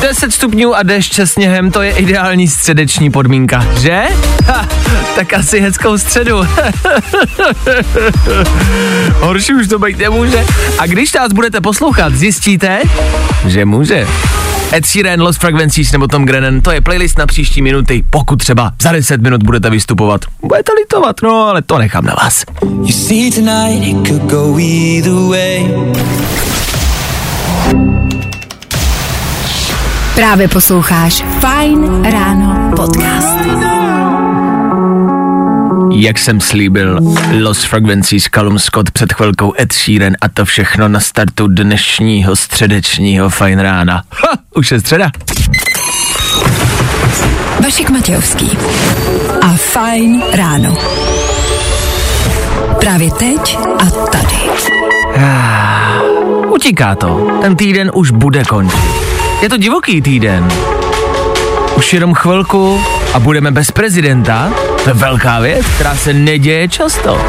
10 stupňů a déšť se sněhem, to je ideální středeční podmínka, že? Ha, tak asi hezkou středu. Horší už to být nemůže. A když nás budete poslouchat, zjistíte, že může. Ed Sheeran, Lost Frequencies nebo Tom Grennan, to je playlist na příští minuty, pokud třeba za 10 minut budete vystupovat. Budete litovat, no ale to nechám na vás. You see tonight it could go. Právě posloucháš Fajn ráno podcast. Jak jsem slíbil, Lost Frequencies, Callum Scott před chvilkou Ed Sheeran a to všechno na startu dnešního středečního fajn rána. Ha, už je středa. Vašek Matějovský a Fajn ráno. Právě teď a tady. Utíká to. Ten týden už bude končit. Je to divoký týden. Už jenom chvilku a budeme bez prezidenta. To je velká věc, která se neděje často.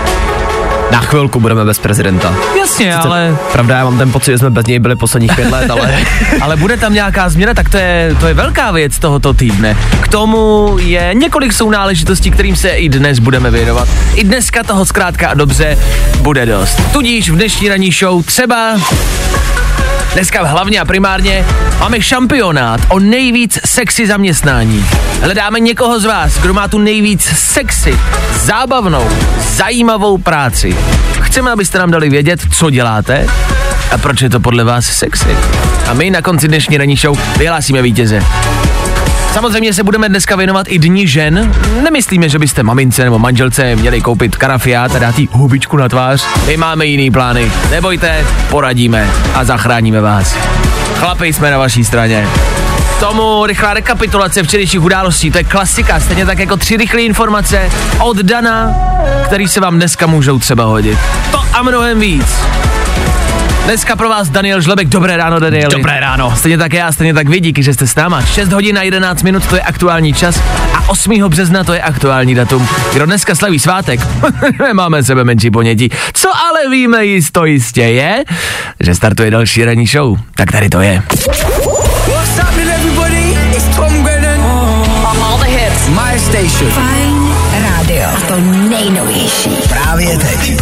Na chvilku budeme bez prezidenta. Jasně, ale, Pravda, já mám ten pocit, že jsme bez něj byli posledních pět let, ale ale bude tam nějaká změna, tak to je, to je velká věc tohoto týdne. K tomu je několik sounáležitostí, kterým se i dnes budeme věnovat. I dneska toho zkrátka a dobře bude dost. Tudíž v dnešní ranní show třeba Dneska hlavně a primárně máme šampionát o nejvíc sexy zaměstnání. Hledáme někoho z vás, kdo má tu nejvíc sexy, zábavnou, zajímavou práci. Chceme, abyste nám dali vědět, co děláte a proč je to podle vás sexy. A my na konci dnešní ranní show vyhlásíme vítěze. Samozřejmě se budeme dneska věnovat i dní žen. Nemyslíme, že byste mamince nebo manželce měli koupit karafiát a dát jí hubičku na tvář. My máme jiný plány. Nebojte, poradíme a zachráníme vás. Chlapi jsme na vaší straně. Tomu rychlá rekapitulace včerejších událostí, to je klasika, stejně tak jako tři rychlé informace od Dana, který se vám dneska můžou třeba hodit. To a mnohem víc. Dneska pro vás Daniel Žlebek. Dobré ráno, Daniel. Dobré ráno. Stejně tak já, stejně tak vy, díky, že jste s náma. 6 hodin a 11 minut, to je aktuální čas a 8. března to je aktuální datum. Kdo dneska slaví svátek? Nemáme sebe menší ponětí. Co ale víme jisto jistě je, že startuje další ranní show. Tak tady to je. What's happening, everybody? It's Tom Grennan. All the hits. My station. Fajn rádio. A to nejnovější. Právě teď.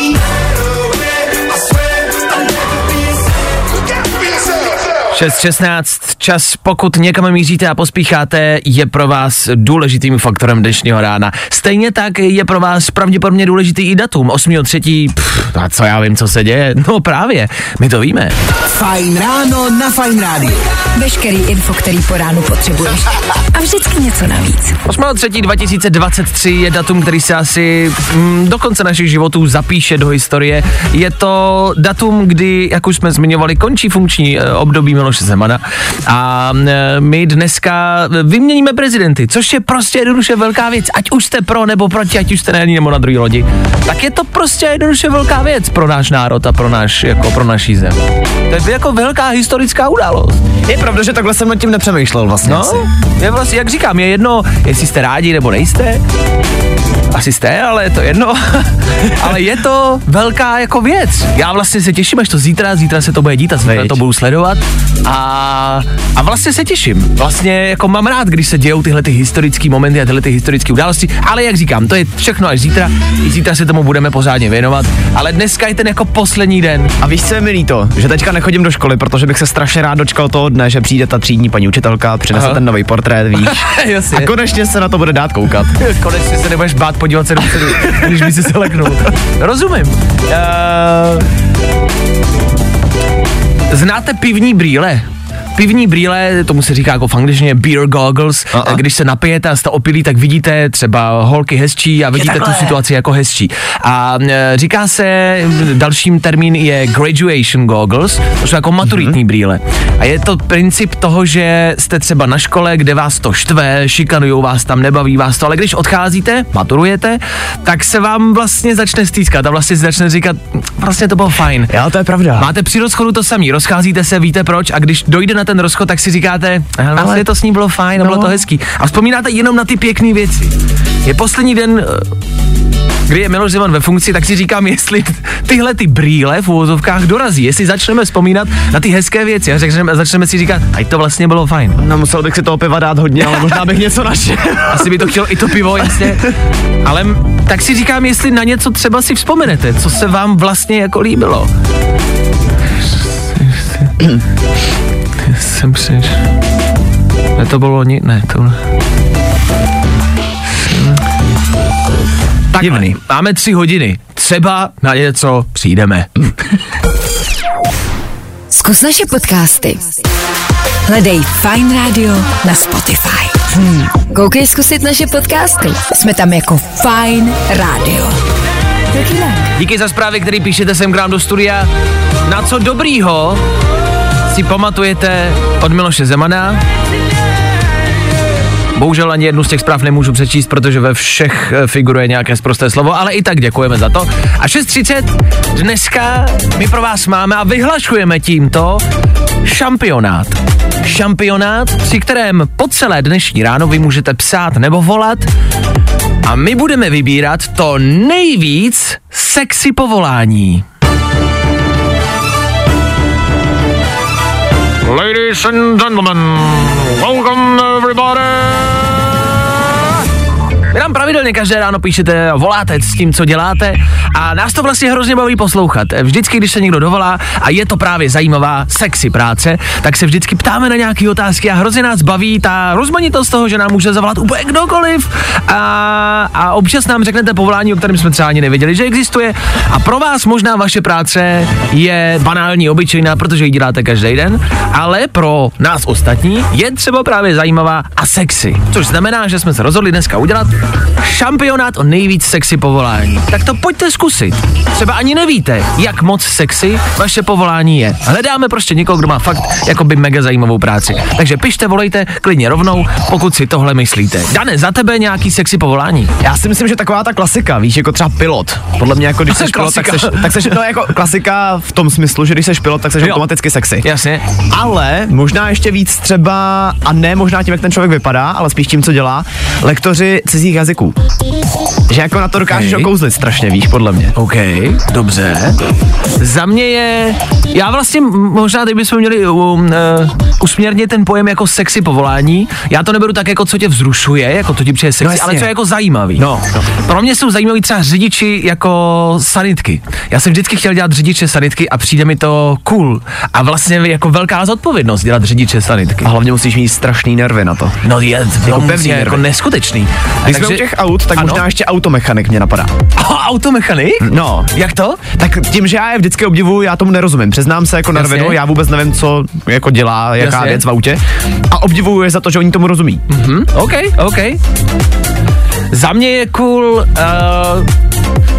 6.16, čas, pokud někam míříte a pospícháte, je pro vás důležitým faktorem dnešního rána. Stejně tak je pro vás pravděpodobně důležitý i datum, 8.3. Pff, a co já vím, co se děje? No právě, my to víme. Fajn ráno na Fajn rádiu. Veškerý info, který po ránu potřebuješ. A vždycky něco navíc. 8.3.2023 je datum, který se asi mm, do konce našich životů zapíše do historie. Je to datum, kdy, jak už jsme zmiňovali, končí funkční eh, období Miloše Zemana a eh, my dneska vyměníme prezidenty, což je prostě jednoduše velká věc. Ať už jste pro nebo proti, ať už jste na jedné nebo na druhé lodi, tak je to prostě jednoduše velká věc pro náš národ a pro, náš, jako pro naší zem. To je jako velká historická událost. je pravda, že takhle jsem nad tím nepřemýšlel vlastně. No, je vlastně, jak říkám, je jedno, jestli jste rádi nebo nejste. Asi jste, ale je to jedno. ale je to velká jako věc. Já vlastně se těším, až to zítra, zítra se to bude dít a zítra Veď. to budu sledovat. A, a vlastně se těším. Vlastně jako mám rád, když se dějou tyhle ty historické momenty a tyhle ty historické události, ale jak říkám, to je všechno až zítra. I zítra se tomu budeme pořádně věnovat. Ale dneska je ten jako poslední den. A víš, co je mi líto? Že teďka nechodím do školy, protože bych se strašně rád dočkal toho dne, že přijde ta třídní paní učitelka, přinese Aha. ten nový portrét, víš. A konečně se na to bude dát koukat. Konečně se nebudeš bát podívat se dopředu, když by si se leknul. Rozumím. Uh, znáte pivní brýle? Pivní brýle, tomu se říká jako v angličtině beer goggles, Aha. když se napijete a jste opilí, tak vidíte třeba holky hezčí a vidíte tu situaci jako hezčí. A e, říká se, dalším termín je graduation goggles, to jsou jako maturitní brýle. A je to princip toho, že jste třeba na škole, kde vás to štve, šikanujou vás tam, nebaví vás to, ale když odcházíte, maturujete, tak se vám vlastně začne stýskat a vlastně si začne říkat, vlastně to bylo fajn. Jo, to je pravda. Máte při rozchodu to samý, rozcházíte se, víte proč, a když dojde na ten rozchod, tak si říkáte, ale vlastně Ale- to s ní bylo fajn, no. bylo to hezký. A vzpomínáte jenom na ty pěkné věci. Je poslední den, eh, kdy je Miloš Zeman ve funkci, tak si říkám, jestli tyhle ty brýle v uvozovkách dorazí, jestli začneme vzpomínat na ty hezké věci a začneme, začneme si říkat, ať to vlastně bylo fajn. No, musel bych si toho piva dát hodně, ale možná bych něco našel. Asi by to chtělo i to pivo, jasně. Ale tak si říkám, jestli na něco třeba si vzpomenete, co se vám vlastně jako líbilo. Jsem přiš. Ne, to bylo ni... Ne, to... Tak Divný. máme tři hodiny. Třeba na něco přijdeme. Zkus naše podcasty. Hledej Fine Radio na Spotify. Hmm. Koukej zkusit naše podcasty. Jsme tam jako Fine Radio. Díky za zprávy, které píšete sem k nám do studia. Na co dobrýho si pamatujete od Miloše Zemana? Bohužel ani jednu z těch zpráv nemůžu přečíst, protože ve všech eh, figuruje nějaké zprosté slovo, ale i tak děkujeme za to. A 6.30 dneska my pro vás máme a vyhlašujeme tímto šampionát. Šampionát, při kterém po celé dnešní ráno vy můžete psát nebo volat a my budeme vybírat to nejvíc sexy povolání. Ladies and gentlemen, welcome everybody. Vy nám pravidelně každé ráno píšete, voláte s tím, co děláte a nás to vlastně hrozně baví poslouchat. Vždycky, když se někdo dovolá a je to právě zajímavá sexy práce, tak se vždycky ptáme na nějaké otázky a hrozně nás baví ta rozmanitost toho, že nám může zavolat úplně kdokoliv a, a občas nám řeknete povolání, o kterém jsme třeba ani nevěděli, že existuje a pro vás možná vaše práce je banální, obyčejná, protože ji děláte každý den, ale pro nás ostatní je třeba právě zajímavá a sexy. Což znamená, že jsme se rozhodli dneska udělat šampionát o nejvíc sexy povolání. Tak to pojďte zkusit. Třeba ani nevíte, jak moc sexy vaše povolání je. Hledáme prostě někoho, kdo má fakt jakoby mega zajímavou práci. Takže pište, volejte klidně rovnou, pokud si tohle myslíte. Dane, za tebe nějaký sexy povolání? Já si myslím, že taková ta klasika, víš, jako třeba pilot. Podle mě jako když jsi pilot, tak seš, tak seš, no jako klasika v tom smyslu, že když jsi pilot, tak jsi Jo. automaticky sexy. Jasně. Ale možná ještě víc třeba, a ne možná tím, jak ten člověk vypadá, ale spíš tím, co dělá, lektoři cizích jazyků. Že jako na to dokážeš Okej. okouzlit strašně, víš, podle mě. OK, dobře. Za mě je, já vlastně možná teď bychom měli um, uh, usměrnit ten pojem jako sexy povolání. Já to neberu tak jako co tě vzrušuje, jako to ti přijde sexy, No jasně. ale co je jako zajímavý. No, no. Pro mě jsou zajímaví třeba řidiči jako sanitky. Já jsem vždycky chtěl dělat řidiče sanitky a přijde mi to cool. A vlastně jako velká zodpovědnost dělat řidiče sanitky. A hlavně musíš mít strašný nervy na to. No je, jako pevný jako neskutečný. Když jsme u těch aut, tak ano? možná ještě automechanik mě napadá. automechanik? No, Jak to? tak tím, že já je vždycky obdivuju, já tomu nerozumím. Přiznám se jako na Jasně. rovinu, já vůbec nevím, co jako dělá, jaká Jasně. věc v autě. A obdivuju je za to, že oni tomu rozumí. Hm, OK, OK. Za mě je cool uh,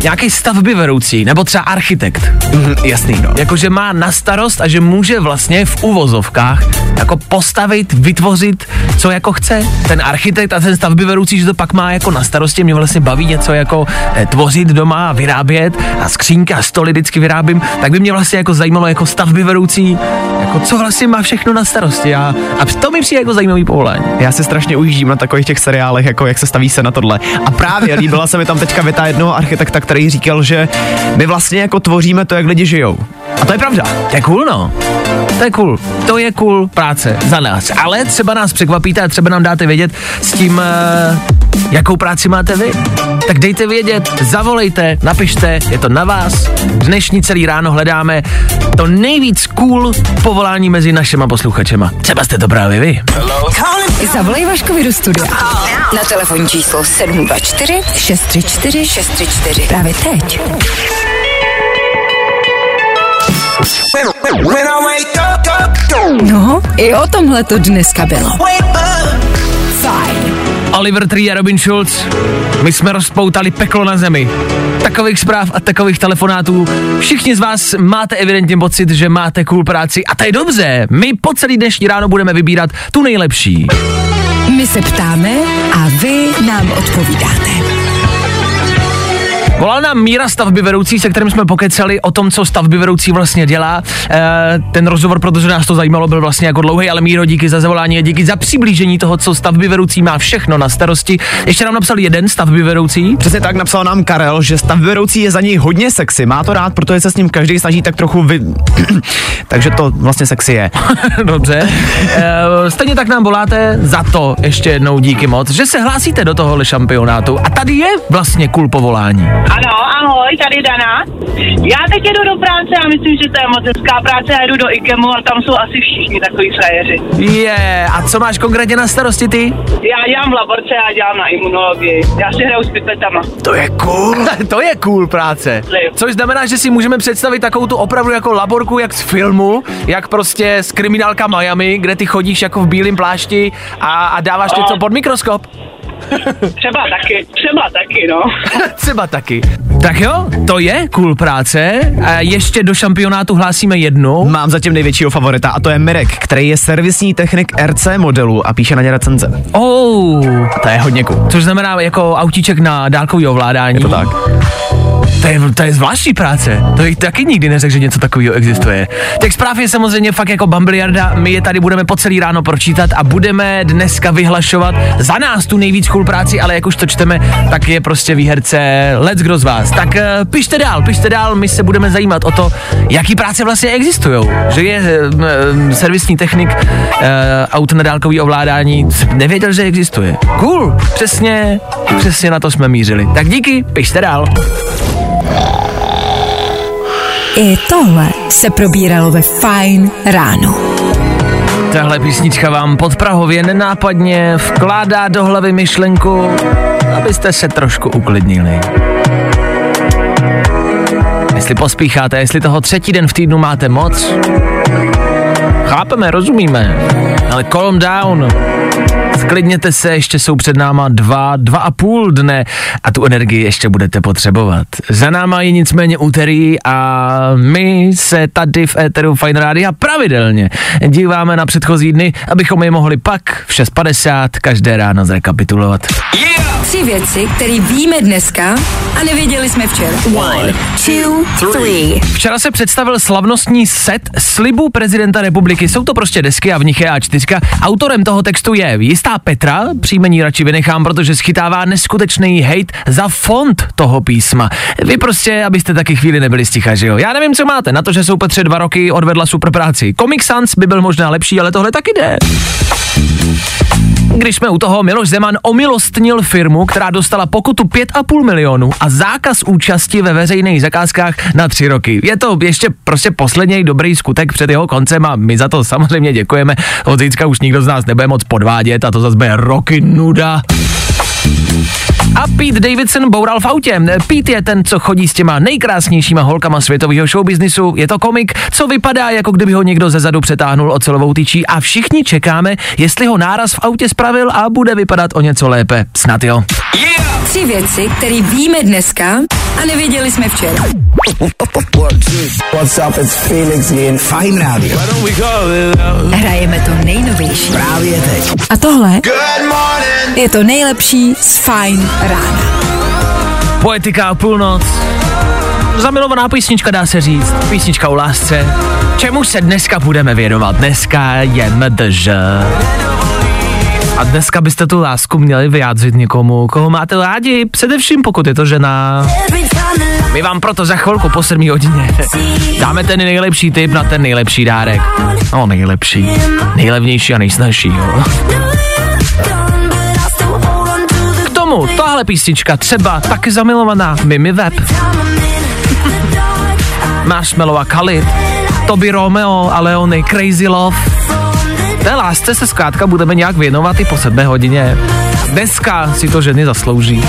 nějaký stavby vedoucí, nebo třeba architekt. Mhm, jasný, no. Jakože má na starost a že může vlastně v uvozovkách jako postavit, vytvořit, co jako chce. Ten architekt a ten stavby vedoucí, že to pak má jako na starosti, mě vlastně baví něco jako eh, tvořit doma, vyrábět a skřínky a stoly vždycky vyrábím, tak by mě vlastně jako zajímalo jako stavby vedoucí, jako co vlastně má všechno na starosti a, a to mi přijde jako zajímavý povolání. Já si strašně ujíždím na takových těch seriálech, jako jak se staví se na tohle. A právě líbila se mi tam teďka věta jednoho architekta, který říkal, že my vlastně jako tvoříme to, jak lidi žijou. A to je pravda. To je cool, no. To je cool. To je cool práce za nás. Ale třeba nás překvapíte a třeba nám dáte vědět s tím, uh, jakou práci máte vy. Tak dejte vědět, zavolejte, napište, je to na vás. Dnešní celý ráno hledáme to nejvíc cool povolání mezi našima posluchačema. Třeba jste to právě vy. Zavolej Vaškovi do studia. Na telefonní číslo 724 634 634. Právě teď. No, i o tomhle to dneska bylo. Fajn. Oliver Tree a Robin Schulz. My jsme rozpoutali peklo na zemi. Takových zpráv a takových telefonátů. Všichni z vás máte evidentně pocit, že máte cool práci a to je dobře. My po celý dnešní ráno budeme vybírat tu nejlepší. My se ptáme a vy nám odpovídáte. Volal nám Míra stavby vedoucí, se kterým jsme pokecali o tom, co stavby vedoucí vlastně dělá. E, ten rozhovor, protože nás to zajímalo, byl vlastně jako dlouhý, ale Míro, díky za zavolání a díky za přiblížení toho, co stavby vedoucí má všechno na starosti. Ještě nám napsal jeden stavby vedoucí. Přesně tak napsal nám Karel, že stavby vedoucí je za něj hodně sexy. Má to rád, protože se s ním každý snaží tak trochu vy... Takže to vlastně sexy je. Dobře. E, stejně tak nám voláte za to ještě jednou díky moc, že se hlásíte do tohohle šampionátu. A tady je vlastně cool povolání. Ano, ahoj, tady Dana. Já teď jedu do práce a myslím, že to je moc hezká práce. Já jedu do IKEMu a tam jsou asi všichni takový frajeři. Je, yeah. a co máš konkrétně na starosti ty? Já dělám v laborce a dělám na imunologii. Já si hraju s pipetama. To je cool. to je cool práce. Což znamená, že si můžeme představit takovou tu opravdu jako laborku, jak z filmu, jak prostě z kriminálka Miami, kde ty chodíš jako v bílém plášti a, a dáváš něco pod mikroskop. Třeba taky, třeba taky, no. Třeba taky. Tak jo, to je cool práce. A ještě do šampionátu hlásíme jednu. Mám zatím největšího favorita a to je Mirek, který je servisní technik RC modelu a píše na ně recenze. Oh, To je hodně cool. což znamená jako autíček na dálkový ovládání. Je to tak. To je, to je zvláštní práce. To je taky nikdy neřekl, že něco takového existuje. Těch zpráv je samozřejmě fakt jako bambiliarda. My je tady budeme po celý ráno pročítat a budeme dneska vyhlašovat za nás tu nejvíc cool práci, ale jak už to čteme, tak je prostě výherce Let's kdo z vás. Tak uh, pište dál, pište dál, my se budeme zajímat o to, jaký práce vlastně existují. Že je uh, servisní technik uh, aut na dálkový ovládání, nevěděl, že existuje. Cool, přesně, přesně na to jsme mířili. Tak díky, pište dál. I tohle se probíralo ve Fajn ráno. Tahle písnička vám pod Prahově nenápadně vkládá do hlavy myšlenku, abyste se trošku uklidnili. Jestli pospícháte, jestli toho třetí den v týdnu máte moc, chápeme, rozumíme, ale calm down, Sklidněte se, ještě jsou před náma dva, dva a půl dne a tu energii ještě budete potřebovat. Za náma je nicméně úterý a my se tady v Eteru Fine Rádia pravidelně díváme na předchozí dny, abychom je mohli pak v 6.50 každé ráno zrekapitulovat. Tři věci, které víme dneska a nevěděli jsme včera. One, two, three. Včera se představil slavnostní set slibů prezidenta republiky. Jsou to prostě desky a v nich je A4. Autorem toho textu je jistá Petra, příjmení radši vynechám, protože schytává neskutečný hate za font toho písma. Vy prostě, abyste taky chvíli nebyli sticha, že jo? Já nevím, co máte, na to, že jsou Petře dva roky odvedla super práci. Comic Sans by byl možná lepší, ale tohle taky jde. Když jsme u toho, Miloš Zeman omilostnil firmu, která dostala pokutu 5,5 milionů a zákaz účasti ve veřejných zakázkách na tři roky. Je to ještě prostě poslední dobrý skutek před jeho koncem a my za to samozřejmě děkujeme. Od už nikdo z nás nebude moc podvádět a to zase bude roky nuda. A Pete Davidson boural v autě. Pete je ten, co chodí s těma nejkrásnějšíma holkama světového showbiznisu. Je to komik, co vypadá, jako kdyby ho někdo ze zadu přetáhnul ocelovou tyčí a všichni čekáme, jestli ho náraz v autě spravil a bude vypadat o něco lépe. Snad jo. Tři věci, které víme dneska a nevěděli jsme včera. What's up, it's Felix here. Fine Radio. Hrajeme to nejnovější. Právě teď. A tohle je to nejlepší z Fajn rána. Poetika a půlnoc. Zamilovaná písnička dá se říct. Písnička o lásce. Čemu se dneska budeme věnovat? Dneska je MDŽ. A dneska byste tu lásku měli vyjádřit někomu, koho máte rádi, především pokud je to žena. My vám proto za chvilku po 7 hodině dáme ten nejlepší tip na ten nejlepší dárek. No nejlepší, nejlevnější a nejsnažší, jo. K tomu tahle písnička třeba taky zamilovaná Mimi Web. Marshmallow a Khalid, Toby Romeo a Leony Crazy Love. Té lásce se zkrátka budeme nějak věnovat i po sedmé hodině. Dneska si to ženy zaslouží.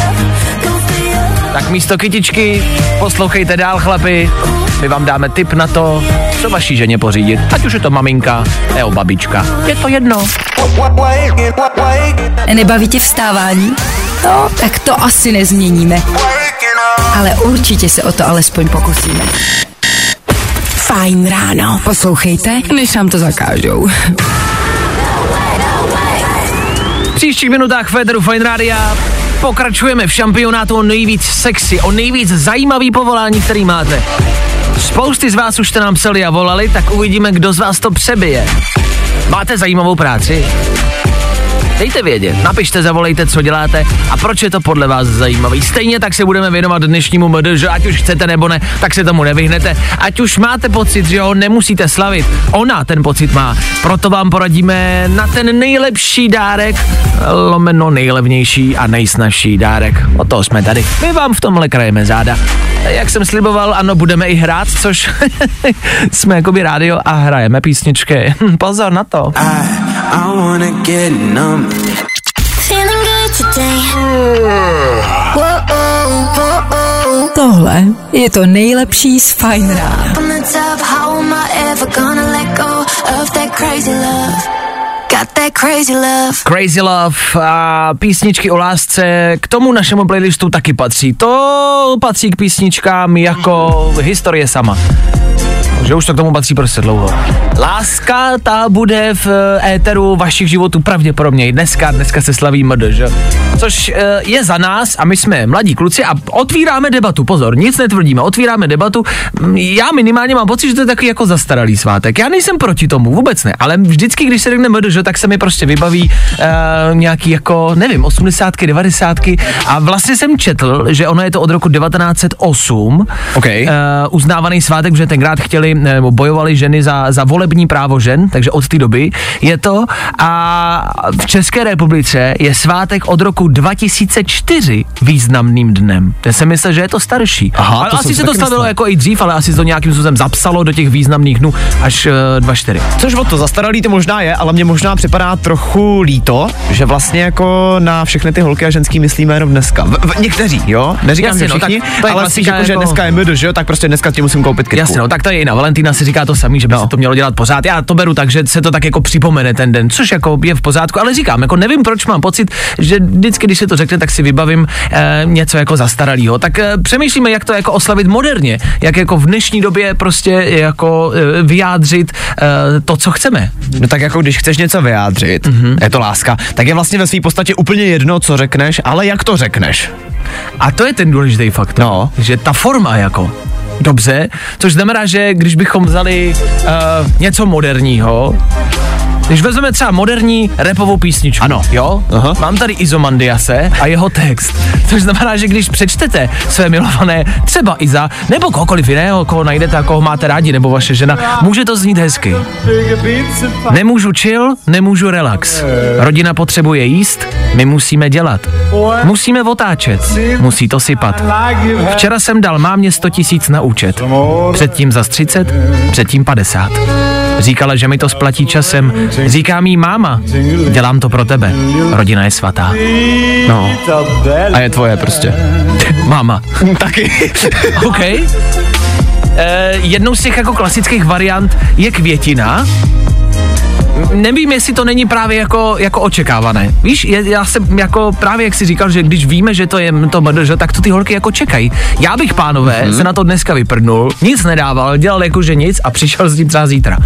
Tak místo kytičky poslouchejte dál, chlapi. My vám dáme tip na to, co vaší ženě pořídit. Ať už je to maminka nebo babička. Je to jedno. Nebaví tě vstávání? No, tak to asi nezměníme. Ale určitě se o to alespoň pokusíme. Fajn ráno. Poslouchejte, než nám to zakážou. V příštích minutách Federu Fine Rádia pokračujeme v šampionátu o nejvíc sexy, o nejvíc zajímavý povolání, který máte. Spousty z vás už jste nám psali a volali, tak uvidíme, kdo z vás to přebije. Máte zajímavou práci? Dejte vědět, napište, zavolejte, co děláte a proč je to podle vás zajímavý. Stejně tak se budeme věnovat dnešnímu MD, že ať už chcete nebo ne, tak se tomu nevyhnete. Ať už máte pocit, že ho nemusíte slavit, ona ten pocit má. Proto vám poradíme na ten nejlepší dárek, lomeno nejlevnější a nejsnažší dárek. O toho jsme tady. My vám v tomhle krajeme záda. Jak jsem sliboval, ano, budeme i hrát, což jsme jakoby rádio a hrajeme písničky. Pozor na to. I wanna get numb. Feeling good today. Tohle je to nejlepší z Fajn rána. On the top, how am I ever gonna let go of that crazy love? Got that crazy love. Crazy Love a písničky o lásce k tomu našemu playlistu taky patří. To patří k písničkám jako historie sama. Že už to k tomu patří prostě dlouho. Láska, ta bude v eh, éteru vašich životů pravděpodobně i dneska, dneska se slaví MD, že? Což eh, je za nás a my jsme mladí kluci a otvíráme debatu, pozor, nic netvrdíme, otvíráme debatu. Mm, Já minimálně mám pocit, že to je takový jako zastaralý svátek. Já nejsem proti tomu, vůbec ne, ale vždycky, když se řekne MD, že, tak se mi prostě vybaví uh, nějaký jako, nevím, 80 90 a vlastně jsem četl, že ono je to od roku 1908 OK. uh, uznávaný svátek, že tenkrát chtěli nebo bojovali ženy za, za volební právo žen, takže od té doby je to. A v České republice je svátek od roku 2004 významným dnem. Já jsem myslel, že je to starší. Aha, ale to asi se to stavilo myslel. jako i dřív, ale asi to nějakým způsobem zapsalo do těch významných dnů až uh, 24. Což o to zastaralý to možná je, ale mně možná připadá trochu líto, že vlastně jako na všechny ty holky a ženský myslíme jenom dneska. V, v, někteří, jo? Neříkám, Jasně, že no, tak všichni, to je ale spíš klasika jako, že jako- dneska je MD, že jo? Tak prostě dneska ti musím koupit kytku. Jasně, no tak to je i na Valentína si říká to samý, že by no. se to mělo dělat pořád. Já to beru tak, že se to tak jako připomene ten den, což jako je v pořádku, ale říkám, jako nevím, proč mám pocit, že vždycky, když se to řekne, tak si vybavím eh, něco jako zastaralého. Tak eh, přemýšlíme, jak to jako oslavit moderně, jak jako v dnešní době prostě jako eh, vyjádřit eh, to, co chceme. No tak jako když chceš něco vyjádřit, Mhm. mm-hmm. je to láska, tak je vlastně ve své podstatě úplně jedno, co řekneš, ale jak to řekneš. A to je ten důležitý fakt. No. Že ta forma jako dobře, což znamená, že když bychom vzali uh, něco moderního, když vezmeme třeba moderní repovou písničku, Ano. jo, Aha. mám tady Izomandiase a jeho text, což znamená, že když přečtete své milované, třeba Iza, nebo kohokoliv jiného, koho najdete a koho máte rádi, nebo vaše žena, může to znít hezky. Nemůžu chill, nemůžu relax. Rodina potřebuje jíst, my musíme dělat. Musíme otáčet, musí to sypat. Včera jsem dal mámě 100 tisíc na účet. Předtím za 30, předtím 50. Říkala, že mi to splatí časem. Říká mi máma, dělám to pro tebe. Rodina je svatá. No. A je tvoje prostě. Máma. Taky. OK. Eh, jednou z těch jako klasických variant je květina. Nevím, jestli to není právě jako, jako očekávané. Víš, je, já jsem jako právě jak si říkal, že když víme, že to je to MDŽ, tak to ty holky jako čekají. Já bych, pánové, Mhm. mm-hmm. se na to dneska vyprdnul, nic nedával, dělal jako, že nic a přišel s tím třeba zítra.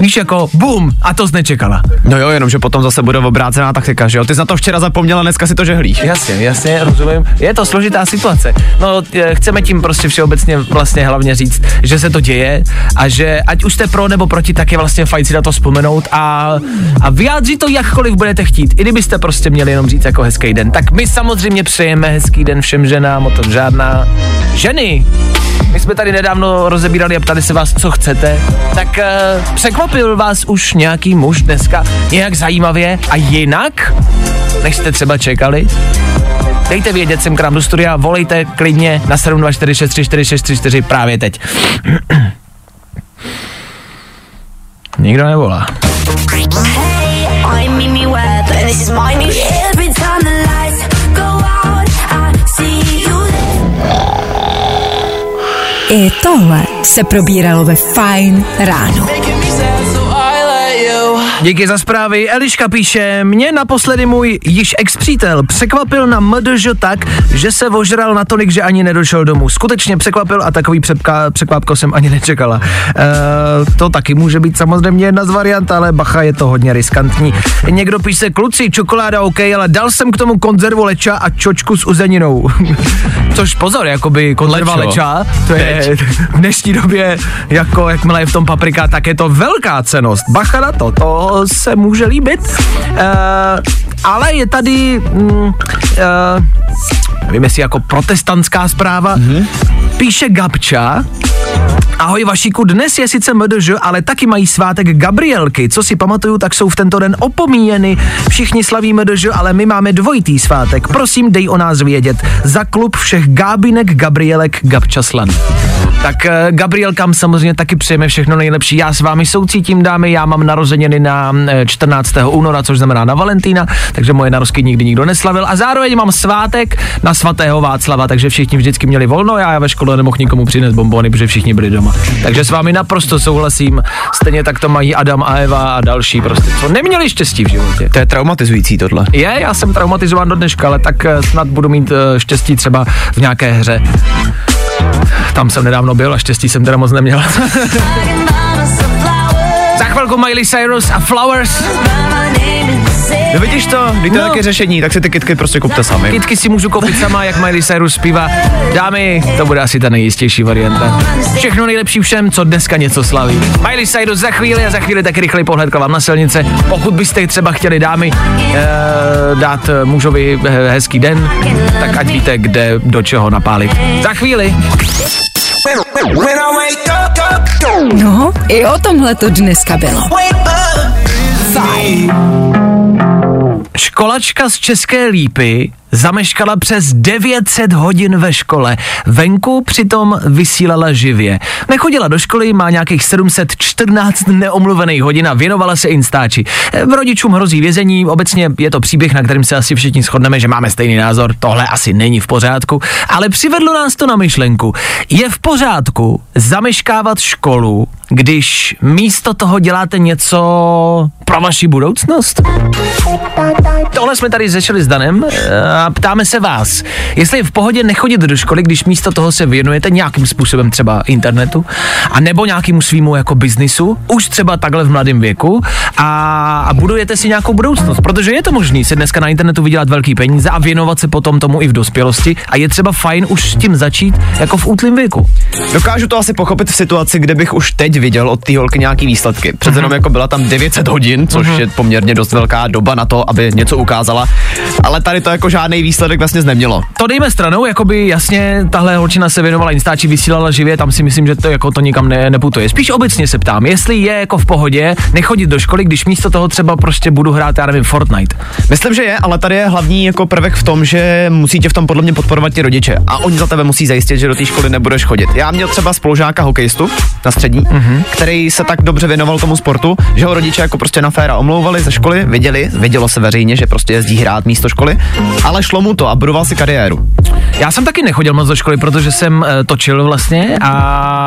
Víš, jako bum, a to jsi nečekala. No jo, jenom že potom zase bude obrácená taktika, že jo? Ty jsi na to včera zapomněla, dneska si to žehlíš. Jasně, jasně, rozumím. Je to složitá situace. No, chceme tím prostě všeobecně vlastně hlavně říct, že se to děje a že ať už jste pro nebo proti, tak je vlastně fajn si na to vzpomenout a, a vyjádřit to jakkoliv budete chtít. I kdybyste prostě měli jenom říct jako hezký den. Tak my samozřejmě přejeme hezký den všem ženám, o tom žádná. Ženy, my jsme tady nedávno rozebírali a ptali se vás, co chcete. Tak uh, překvapil vás už nějaký muž dneska nějak zajímavě a jinak, než jste třeba čekali? Dejte vědět sem k nám do studia, volejte klidně na 724634634 právě teď. Nikdo nevolá. Hey, I tohle se probíralo ve Fine ráno. Díky za zprávy. Eliška píše, mě naposledy můj již ex-přítel překvapil na MDŽ tak, že se ožral natolik, že ani nedošel domů. Skutečně překvapil a takový přepka, překvapko jsem ani nečekala. E, to taky může být samozřejmě jedna z variant, ale bacha, je to hodně riskantní. Někdo píše, kluci, čokoláda OK, ale dal jsem k tomu konzervu leča a čočku s uzeninou. Což pozor, jakoby konzerva Lečo. leča, to je v dnešní době, jako jakmile je v tom paprika, tak je to velká cenost. Bacha na to, to se může líbit. Uh, ale je tady, mm, uh, nevím jestli jako protestantská zpráva, mm-hmm. píše Gabča, Ahoj Vašíku, dnes je sice MDŽ, ale taky mají svátek Gabrielky. Co si pamatuju, tak jsou v tento den opomíjeny. Všichni slaví MDŽ, ale my máme dvojitý svátek. Prosím, dej o nás vědět. Za klub všech Gábinek, Gabrielek, Gabčaslan. Tak eh, Gabrielkám samozřejmě taky přejeme všechno nejlepší. Já s vámi soucítím, dámy, já mám narozeniny na eh, 14. února, což znamená na Valentína, takže moje narozky nikdy nikdo neslavil. A zároveň mám svátek na svatého Václava, takže všichni vždycky měli volno, já ve škole nemohl nikomu přinést bombony, protože všichni byli doma. Takže s vámi naprosto souhlasím. Stejně tak to mají Adam a Eva a další prostě, co neměli štěstí v životě. To je traumatizující tohle. Je, já jsem traumatizován do dneška, ale tak eh, snad budu mít eh, štěstí třeba v nějaké hře. Tam jsem nedávno byl a štěstí jsem teda moc neměl. Za chvilku Miley Cyrus a Flowers. No vidíš to, když to je No. taky řešení, tak si ty kitky prostě kupte sami. Kitky si můžu koupit sama, jak Miley Cyrus zpívá. Dámy, to bude asi ta nejistější varianta. Všechno nejlepší všem, co dneska něco slaví. Miley Cyrus za chvíli a za chvíli taky rychlý pohled k vám na silnice. Pokud byste třeba chtěli dámy eh, dát mužovi hezký den, tak ať víte, kde do čeho napálit. Za chvíli. No, i o tomhle to dneska bylo. Fajn. Školačka z České Lípy zameškala přes 900 hodin ve škole. Venku přitom vysílala živě. Nechodila do školy, má nějakých 714 neomluvených hodin a věnovala se instáči. V rodičům hrozí vězení, obecně je to příběh, na kterým se asi všichni shodneme, že máme stejný názor, tohle asi není v pořádku, ale přivedlo nás to na myšlenku. Je v pořádku zameškávat školu, když místo toho děláte něco pro vaši budoucnost? Tohle jsme tady řešili s Danem eh, a ptáme se vás, jestli je v pohodě nechodit do školy, když místo toho se věnujete nějakým způsobem třeba internetu, a nebo nějakému svýmu jako biznisu, už třeba takhle v mladém věku a, a budujete si nějakou budoucnost, protože je to možný si dneska na internetu vydělat velký peníze a věnovat se potom tomu i v dospělosti a je třeba fajn už s tím začít jako v útlém věku. Dokážu to asi pochopit v situaci, kde bych už teď viděl od té holky nějaký výsledky. Přece Mhm. jenom jako byla tam 900 hodin, což je poměrně dost velká doba na to, aby něco ukázala. Ale tady to jako žádný výsledek vlastně nemělo. To dejme stranou, jakoby jasně tahle holčina se věnovala Instači, vysílala živě, tam si myslím, že to jako to nikam ne, neputuje. Spíš obecně se ptám, jestli je jako v pohodě nechodit do školy, když místo toho třeba prostě budu hrát, já nevím, Fortnite. Myslím, že je, ale tady je hlavní jako prvek v tom, že musí tě v tom podle mě podporovat ti rodiče. A oni za tebe musí zajistit, že do té školy nebudeš chodit. Já měl třeba spolužáka hokejistu na střední, mm-hmm. který se tak dobře věnoval tomu sportu, že ho rodiče jako prostě na féra omlouvali ze školy, viděli, vidělo se veřejně, že prostě jezdí hrát místo školy, ale šlo mu to a budoval si kariéru. Já jsem taky nechodil moc do školy, protože jsem e, točil vlastně a,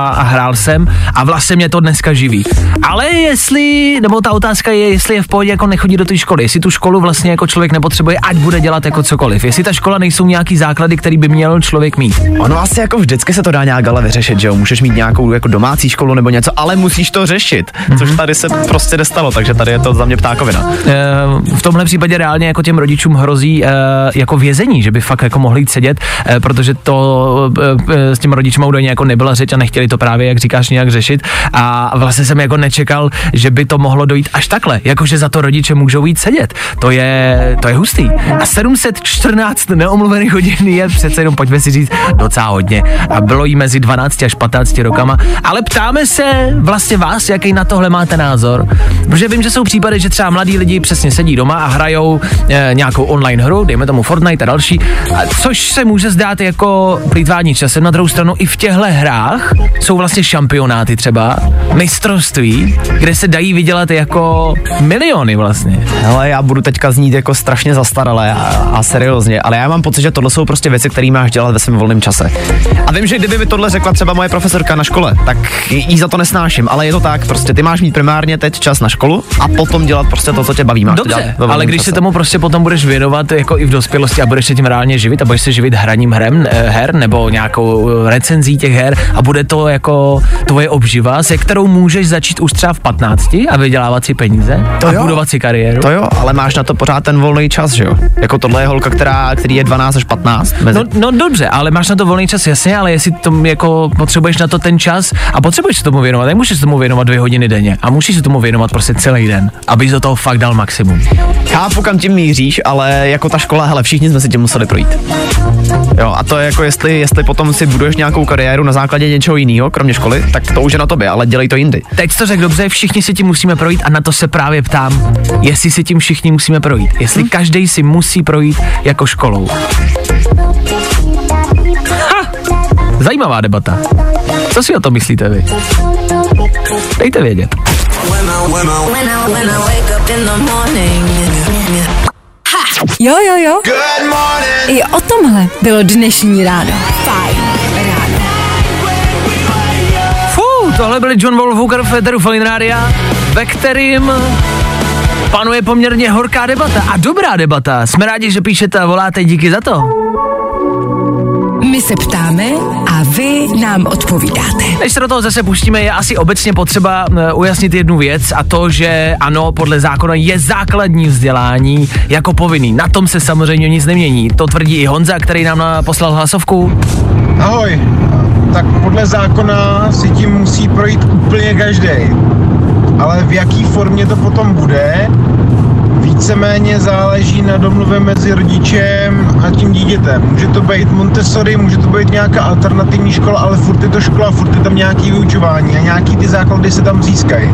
a hrál jsem a vlastně mě to dneska živí. Ale jestli, nebo ta otázka je, jestli je v pohodě jako nechodit do té školy, jestli tu školu vlastně jako člověk nepotřebuje, ať bude dělat jako cokoliv. Jestli ta škola nejsou nějaký základy, který by měl člověk mít. Ono asi jako vždycky se to dá nějak ale vyřešit, že jo? Můžeš mít nějakou jako domácí školu nebo něco, ale musíš to řešit, mm-hmm. což tady se prostě nestalo, takže tady je to za mě ptákovina. Eh, v tomhle případě reálně jako těm rodičům hrozí eh, jako vězení, že by fakt jako mohli jít sedět, eh, protože to eh, s těm rodičem údajně jako nebyla řeč a nechtěli to právě, jak říkáš, nějak řešit. A vlastně jsem jako nečekal, že by to mohlo dojít až takhle, jakože za to rodiče můžou jít sedět. To je, to je hustý. A 714 neomluvených hodin je přece jenom, pojďme si říct, docela hodně. A bylo jí mezi 12 až 15 rokama. Ale ptáme se vlastně vás, jaký na tohle máte názor. Protože vím, že jsou případy, že třeba mladí lidi přesně sedí doma a hrajou e, nějakou online hru, dejme tomu Fortnite a další, a což se může zdát jako plýtvání časem. Na druhou stranu i v těchto hrách jsou vlastně šampionáty třeba, mistrovství, kde se dají vydělat jako miliony vlastně. Hele, já budu teďka znít jako strašně zastaralé a, a seriózně, ale já mám pocit, že tohle jsou prostě věci, které máš dělat ve svém volném čase. A vím, že kdyby mi tohle řekla třeba moje profesorka na škole, tak jí za to nesnáším, ale je to tak, prostě ty máš mít primárně teď čas na školu a potom dělat prostě to, co tě baví. Máš to dělat Dobře, ale když čase. se tomu prostě potom budeš věnovat jako i v dospělosti a budeš se tím reálně živit a budeš se živit hraním hrem, eh, her nebo nějakou eh, recenzí těch her a bude to jako tvoje obživa, se kterou můžeš začít už třeba v 15 a vydělávat si peníze To a jo. budovat si kariéru. To jo, ale máš na to pořád ten volný čas, že jo? Jako tohle je holka, která, který je 12 až 15. Mezi... No, no dobře, ale máš na to volný čas, jasně, ale jestli to jako potřebuješ na to ten čas a potřebuješ se tomu věnovat, nemůžeš se tomu věnovat dvě hodiny denně a musíš se tomu věnovat prostě celý den, abys do toho fakt dal maximum. Chápu, kam tím míříš, ale jako ta škola, hele, všichni jsme si tím museli projít. Jo, a to je jako jestli, jestli potom si buduješ nějakou kariéru na základě něčeho jiného, kromě školy, tak to už je na tobě, ale dělej to jindy. Teď to řekl dobře, všichni si tím musíme projít a na to se právě ptám, jestli si tím všichni musíme projít. Jestli každý si musí projít jako školou. Ha! Zajímavá debata. Co si o tom myslíte vy? Dejte vědět. When I, when I wake up morning. Jo, jo, jo. I o tomhle bylo dnešní ráno. Fajn ráno. Fú, tohle byli John Wolfhooker Fine Rádia, ve kterým panuje poměrně horká debata a dobrá debata. Jsme rádi, že píšete a voláte, díky za to. My se ptáme a vy nám odpovídáte. Než se do toho zase pustíme, je asi obecně potřeba eh, ujasnit jednu věc a to, že ano, podle zákona je základní vzdělání jako povinný. Na tom se samozřejmě nic nemění. To tvrdí i Honza, který nám poslal hlasovku. Ahoj, tak podle zákona si tím musí projít úplně každý. Ale v jaký formě to potom bude, víceméně záleží na domluvě mezi rodičem a tím dítětem. Může to být Montessori, může to být nějaká alternativní škola, ale furt je to škola, furt je tam nějaký vyučování a nějaký ty základy se tam získají.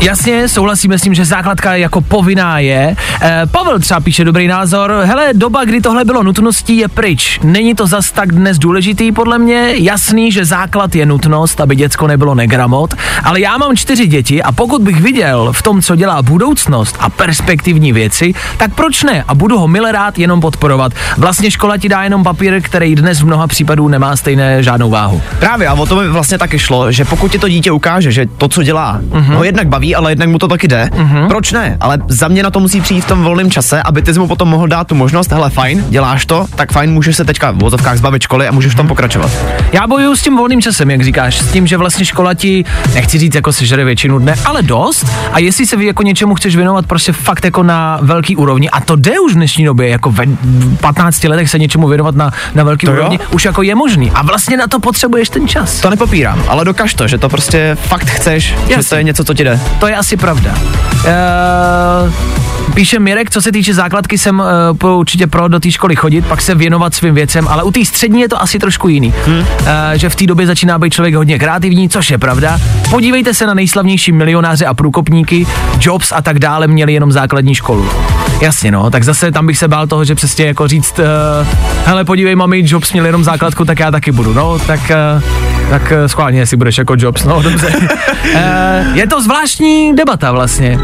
Jasně, souhlasíme s tím, že základka jako povinná je. E, Pavel třeba píše dobrý názor. Hele, doba, kdy tohle bylo nutností, je pryč. Není to zas tak dnes důležitý, podle mě. Jasný, že základ je nutnost, aby děcko nebylo negramot. Ale já mám čtyři děti a pokud bych viděl v tom, co dělá budoucnost a perspektivní věci, tak proč ne? A budu ho mile rád jenom podporovat. Vlastně škola ti dá jenom papír, který dnes v mnoha případů nemá stejné žádnou váhu. Právě, a o to mi vlastně taky šlo, že pokud ti to dítě ukáže, že to, co dělá, uh-huh. ho jednak baví, ale jednak mu to taky jde, uh-huh. proč ne? Ale za mě na to musí přijít v tom volném čase, aby ty jsi mu potom mohl dát tu možnost, hele, fajn, děláš to, tak fajn, můžeš se teďka v vozovkách zbavit školy a můžeš v tom pokračovat. Já bojuju s tím volným časem, jak říkáš, s tím, že vlastně škola ti, nechci říct, jako sežere většinu dne, ale dost. A jestli se vy jako něčemu chceš věnovat prostě fakt jako na velký úrovni, a to jde už v dnešní době, jako ve 15 letech se něčemu věnovat na, na velký To jo. úrovni, už jako je možný. A vlastně na to potřebuješ ten čas. To nepopírám, ale dokaž to, že to prostě fakt chceš, že Jasně. to je něco, co ti jde. To je asi pravda. Uh, píše Mirek, co se týče základky, jsem uh, po, určitě pro do té školy chodit, pak se věnovat svým věcem, ale u té střední je to asi trošku jiný. Hmm. Uh, že v té době začíná být člověk hodně kreativní, což je pravda. Podívejte se na nejslavnější milionáře a průkopníky, Jobs a tak dále měli jenom základní školu. Jasně no, tak zase tam bych se bál toho, že přesně jako říct, uh, hele podívej mami, Jobs měl jenom základku, tak já taky budu, no, tak, uh, tak uh, schválně, jestli budeš jako Jobs, no dobře. uh, je to zvláštní debata vlastně.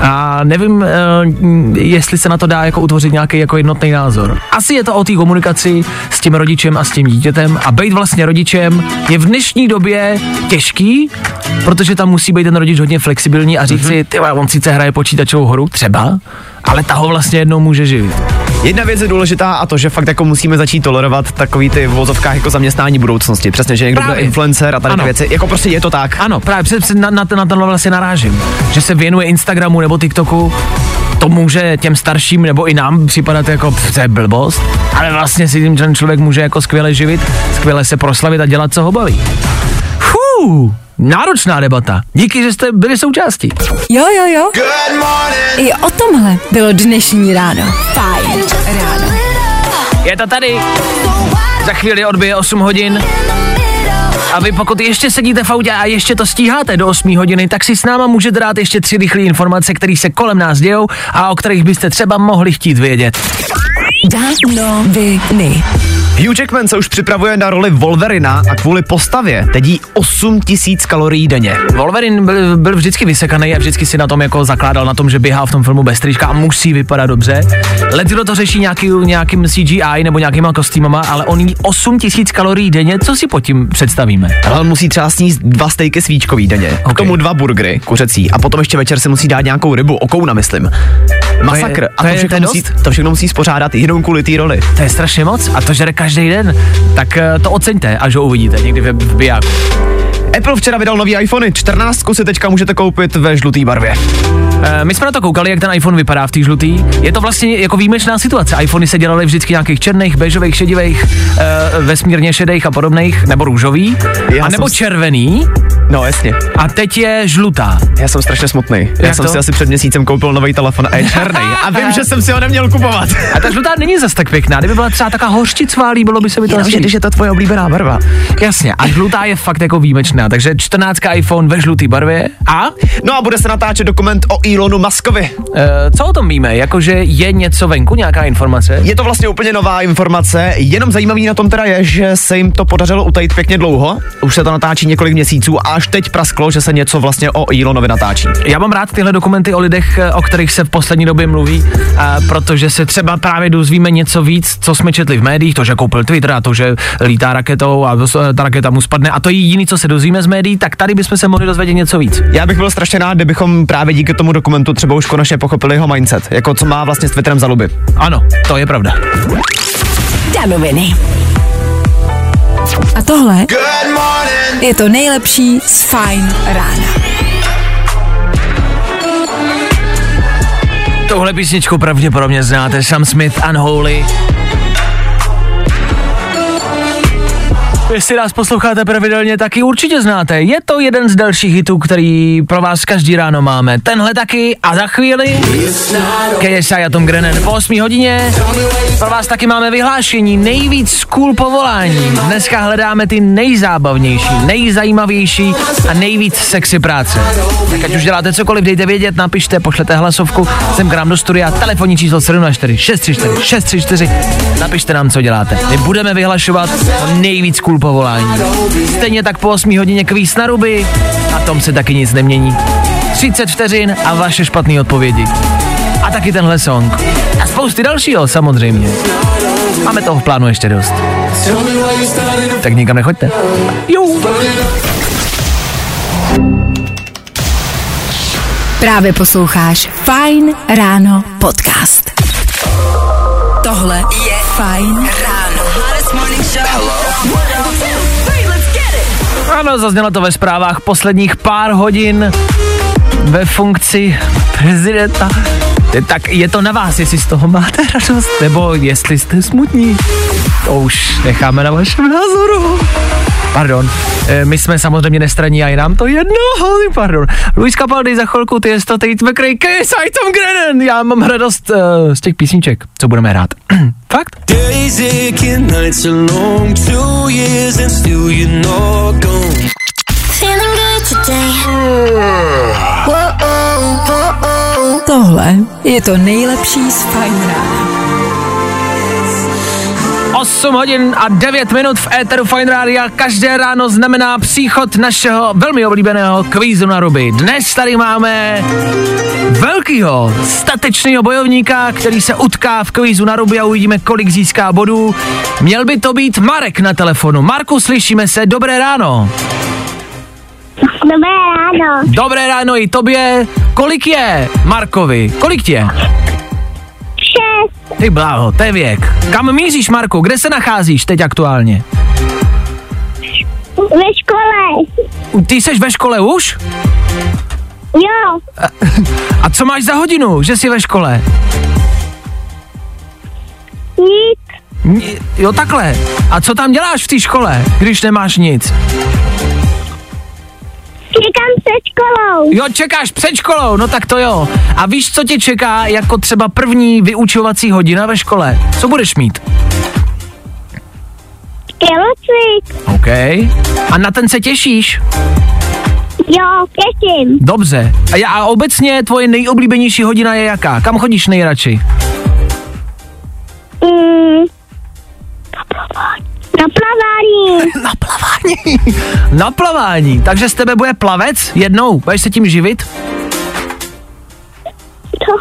A nevím, uh, jestli se na to dá jako utvořit nějaký jako jednotný názor. Asi je to o té komunikaci s tím rodičem a s tím dítětem a být vlastně rodičem je v dnešní době těžký, protože tam musí být ten rodič hodně flexibilní a říct si, ty on sice hraje počítačovou hru, třeba, ale ta ho vlastně jednou může živit. Jedna věc je důležitá a to, že fakt jako musíme začít tolerovat takový ty v vozovkách jako zaměstnání budoucnosti. Přesně, že někdo bude Právě. influencer a tady ty Ano. věci. Jako prostě je to tak. Ano, právě před, před, na, na, ten- na tenhle vlastně narážím, že se věnuje Instagramu nebo TikToku, to může těm starším nebo i nám připadat jako pff, to je blbost, ale vlastně si tím ten člověk může jako skvěle živit, skvěle se proslavit a dělat, co ho baví. Fú, náročná debata. Díky, že jste byli součástí. Jo, jo, jo. I o tomhle bylo dnešní ráno. Fajn ráno. Je to tady. Za chvíli odbije 8 hodin A vy pokud ještě sedíte v autě a ještě to stíháte do 8 hodiny, tak si s náma můžete dát ještě tři rychlé informace, které se kolem nás dějou a o kterých byste třeba mohli chtít vědět. Danoviny. Hugh Jackman se už připravuje na roli Wolverina a kvůli postavě teď jí 8 tisíc kalorií denně. Wolverine byl, byl vždycky vysekaný a vždycky si na tom jako zakládal na tom, že běhá v tom filmu bez trička a musí vypadat dobře. Letilo to řeší nějaký, nějakým CGI nebo nějakýma kostýmama, ale on jí 8 tisíc kalorií denně, co si pod tím představíme? Ale on musí třeba sníst dva stejky svíčkový denně, k Ok. tomu dva burgery kuřecí a potom ještě večer si musí dát nějakou rybu, okouna myslím. Masakr. a to to, je- to všechno je musí, to všechno musí spořádat jenom kvůli té roli. To je strašně moc a to žere každý den. Tak eh, to oceňte, až ho uvidíte někdy v, v bijáku. Apple včera vydal nový iPhony, 14 si teďka můžete koupit ve žlutý barvě. Eh, My jsme na to koukali, jak ten iPhone vypadá v té žlutý. Je to vlastně jako výjimečná situace. iPhony se dělaly vždycky nějakých černých, bežových, šedivých, e, vesmírně šedých a podobných, nebo růžový, Já a nebo jsem červený. No jasně, A teď je žlutá. já jsem strašně smutný. Já Jak jsem to? si asi před měsícem koupil nový telefon a je černý. A vím, že jsem si ho neměl kupovat. A ta žlutá není zas tak pěkná. Kdyby byla třeba taková hořčicová, líbilo by se mi to Jenomže když je to tvoje oblíbená barva. Jasně, a žlutá je fakt jako výjimečná, takže 14 iPhone ve žlutý barvě. A No a bude se natáčet dokument o Elonu Muskovi. e, co o tom víme? Jakože je něco venku, nějaká informace? Je to vlastně úplně nová informace, jenom zajímavý na tom teda je, že se jim to podařilo utajit pěkně dlouho, už se to natáčí několik měsíců a až teď prasklo, že se něco vlastně o Elonovi natáčí. Já mám rád tyhle dokumenty o lidech, eh, o kterých se v poslední době mluví, a protože se třeba právě dozvíme něco víc, co jsme četli v médiích, to, že koupil Twitter a to, že lítá raketou a eh, ta raketa mu spadne a to je jediný, co se dozvíme z médií, tak tady bychom se mohli dozvědět něco víc. Já bych byl strašně rád, kdybychom právě díky tomu dokumentu třeba už konečně pochopili jeho mindset, jako co má vlastně s Twitterem za luby. Ano, to je pravda. Danoviny. A tohle je to nejlepší z Fine rána. Tohle písničku pravděpodobně znáte, Sam Smith, Unholy. Jestli nás posloucháte pravidelně, taky určitě znáte. Je to jeden z dalších hitů, který pro vás každý ráno máme. Tenhle taky a za chvíli KSI a Tom Grennan po 8 hodině. Pro vás taky máme vyhlášení nejvíc cool povolání. Dneska hledáme ty nejzábavnější, nejzajímavější a nejvíc sexy práce. Tak ať už děláte cokoliv, dejte vědět, napište, pošlete hlasovku sem k nám do studia, telefonní číslo 704 634 634, napište nám, co děláte. My budeme vyhlašovat nejvíc cool povolání. Stejně tak po 8 hodině kvíz na ruby a tom se taky nic nemění. 30 vteřin a vaše špatné odpovědi. A taky tenhle song. A spousty dalšího, samozřejmě. Máme toho v plánu ještě dost. Tak nikam nechoďte. Jo. Právě posloucháš Fine Ráno podcast. Tohle je Fine Ráno. Ano, zaznělo to ve zprávách posledních pár hodin ve funkci prezidenta. Tak je to na vás, jestli z toho máte radost, nebo jestli jste smutní. To už necháme na vašem názoru. Pardon, e, my jsme samozřejmě nestraní a je nám to jedno, pardon. Luis Capaldi za chvilku, ty jest to teď McRae, KSI Tom Grennan. Já mám radost uh, z těch písniček, co budeme hrát. Fakt? Days aching, nights are long, two years and still you're not gone. Feeling good today. Whoa, oh, oh, oh. Tohle je to nejlepší z Fine Rána. 8 hodin a 9 minut v éteru Fine Rádia. Každé ráno znamená příchod našeho velmi oblíbeného kvízu na ruby. Dnes tady máme velkýho, statečného bojovníka, který se utká v kvízu na ruby a uvidíme, kolik získá bodů. Měl by to být Marek na telefonu. Marku, slyšíme se, dobré ráno. Dobré ráno. Dobré ráno i tobě. Kolik je Markovi? Kolik je? Šest. Ty bláho, to je věk. Kam míříš, Marku? Kde se nacházíš teď aktuálně? Ve škole. Ty jsi ve škole už? Jo. A co máš za hodinu, že jsi ve škole? Nic. Ni- Jo, takhle. A co tam děláš v té škole, když nemáš nic? Čekám se školou. Jo, čekáš před školou, no tak to jo. A víš, co tě čeká jako třeba první vyučovací hodina ve škole? Co budeš mít? Tělocvik. OK. A na ten se těšíš? Jo, těším. Dobře. A, já, a obecně tvoje nejoblíbenější hodina je jaká? Kam chodíš nejradši? Mm. Na plavání. Na plavání. Na plavání. Takže z tebe bude plavec jednou? Budeš se tím živit? To.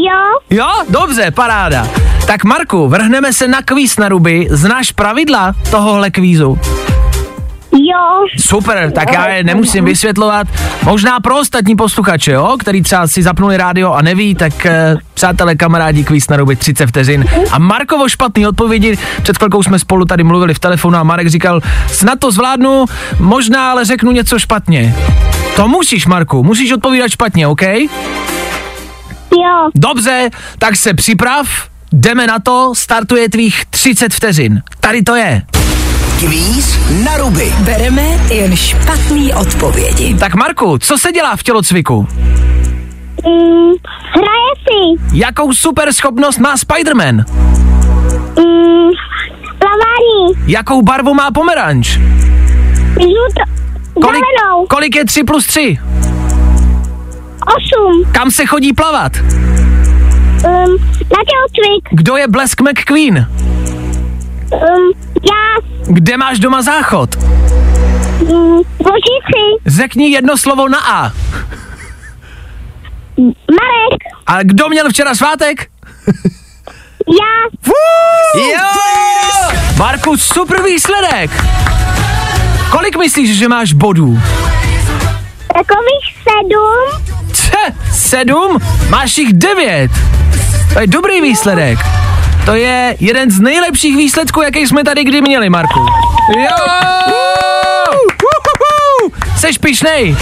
Jo, Jo, dobře, paráda. Tak Marku, vrhneme se na kvíz na ruby. Znáš pravidla tohohle kvízu? Jo, Super, tak já je nemusím vysvětlovat. Možná pro ostatní posluchače, jo, který třeba si zapnuli rádio a neví, tak eh, přátelé, kamarádi, kvíz na ruby 30 vteřin. A Markovo špatný odpovědi, před chvilkou jsme spolu tady mluvili v telefonu a Marek říkal, snad to zvládnu, možná ale řeknu něco špatně. To musíš, Marku, musíš odpovídat špatně, OK? jo. Dobře, tak se připrav, jdeme na to, startuje tvých 30 vteřin. Tady to je. Kvíz na ruby. Bereme jen špatný odpovědi. Tak Marku, co se dělá v tělocviku? Mm. Hraje si. Jakou super schopnost má Spider-Man? Mm. Plavání. Jakou barvu má pomeranč? Žluto. Kolik, Zelenou. kolik je 3 plus 3? Osm. Kam se chodí plavat? Um. Na tělocvik. Kdo je Blesk McQueen? Um. Já. Kde máš doma záchod? Mm. Vožici. Řekni jedno slovo na A. Marek. A kdo měl včera svátek? Já. Jo! Marku, super výsledek! Kolik myslíš, že máš bodů? Takových sedm. Če, sedm? Máš jich devět. To je dobrý výsledek. To je jeden z nejlepších výsledků, jaký jsme tady kdy měli, Marku. Jo! Seš pišnej?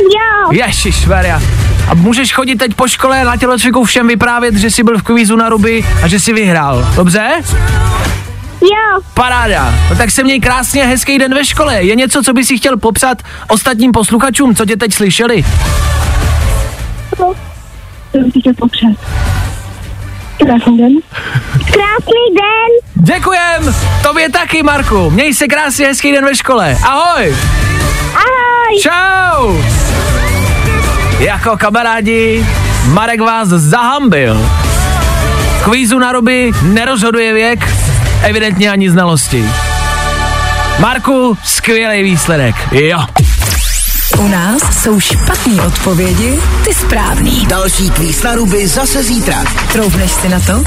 Jo. Ježišmarja. A můžeš chodit teď po škole na tělocviku všem vyprávět, že jsi byl v kvízu na ruby a že jsi vyhrál. Dobře? Jo. Paráda. No tak se měj krásně, hezký den ve škole. Je něco, co by si chtěl popsat ostatním posluchačům, co tě teď slyšeli? Krásný den. Děkujem! Tobě taky, Marku. Měj se krásně, hezký den ve škole. Ahoj! Ahoj. Čau! Jako kamarádi, Marek vás zahambil. Kvízu na ruby nerozhoduje věk, evidentně ani znalosti. Marku, skvělý výsledek. Jo. U nás jsou špatné odpovědi, ty správný. Další kvíz na ruby zase zítra. Troufneš si na to?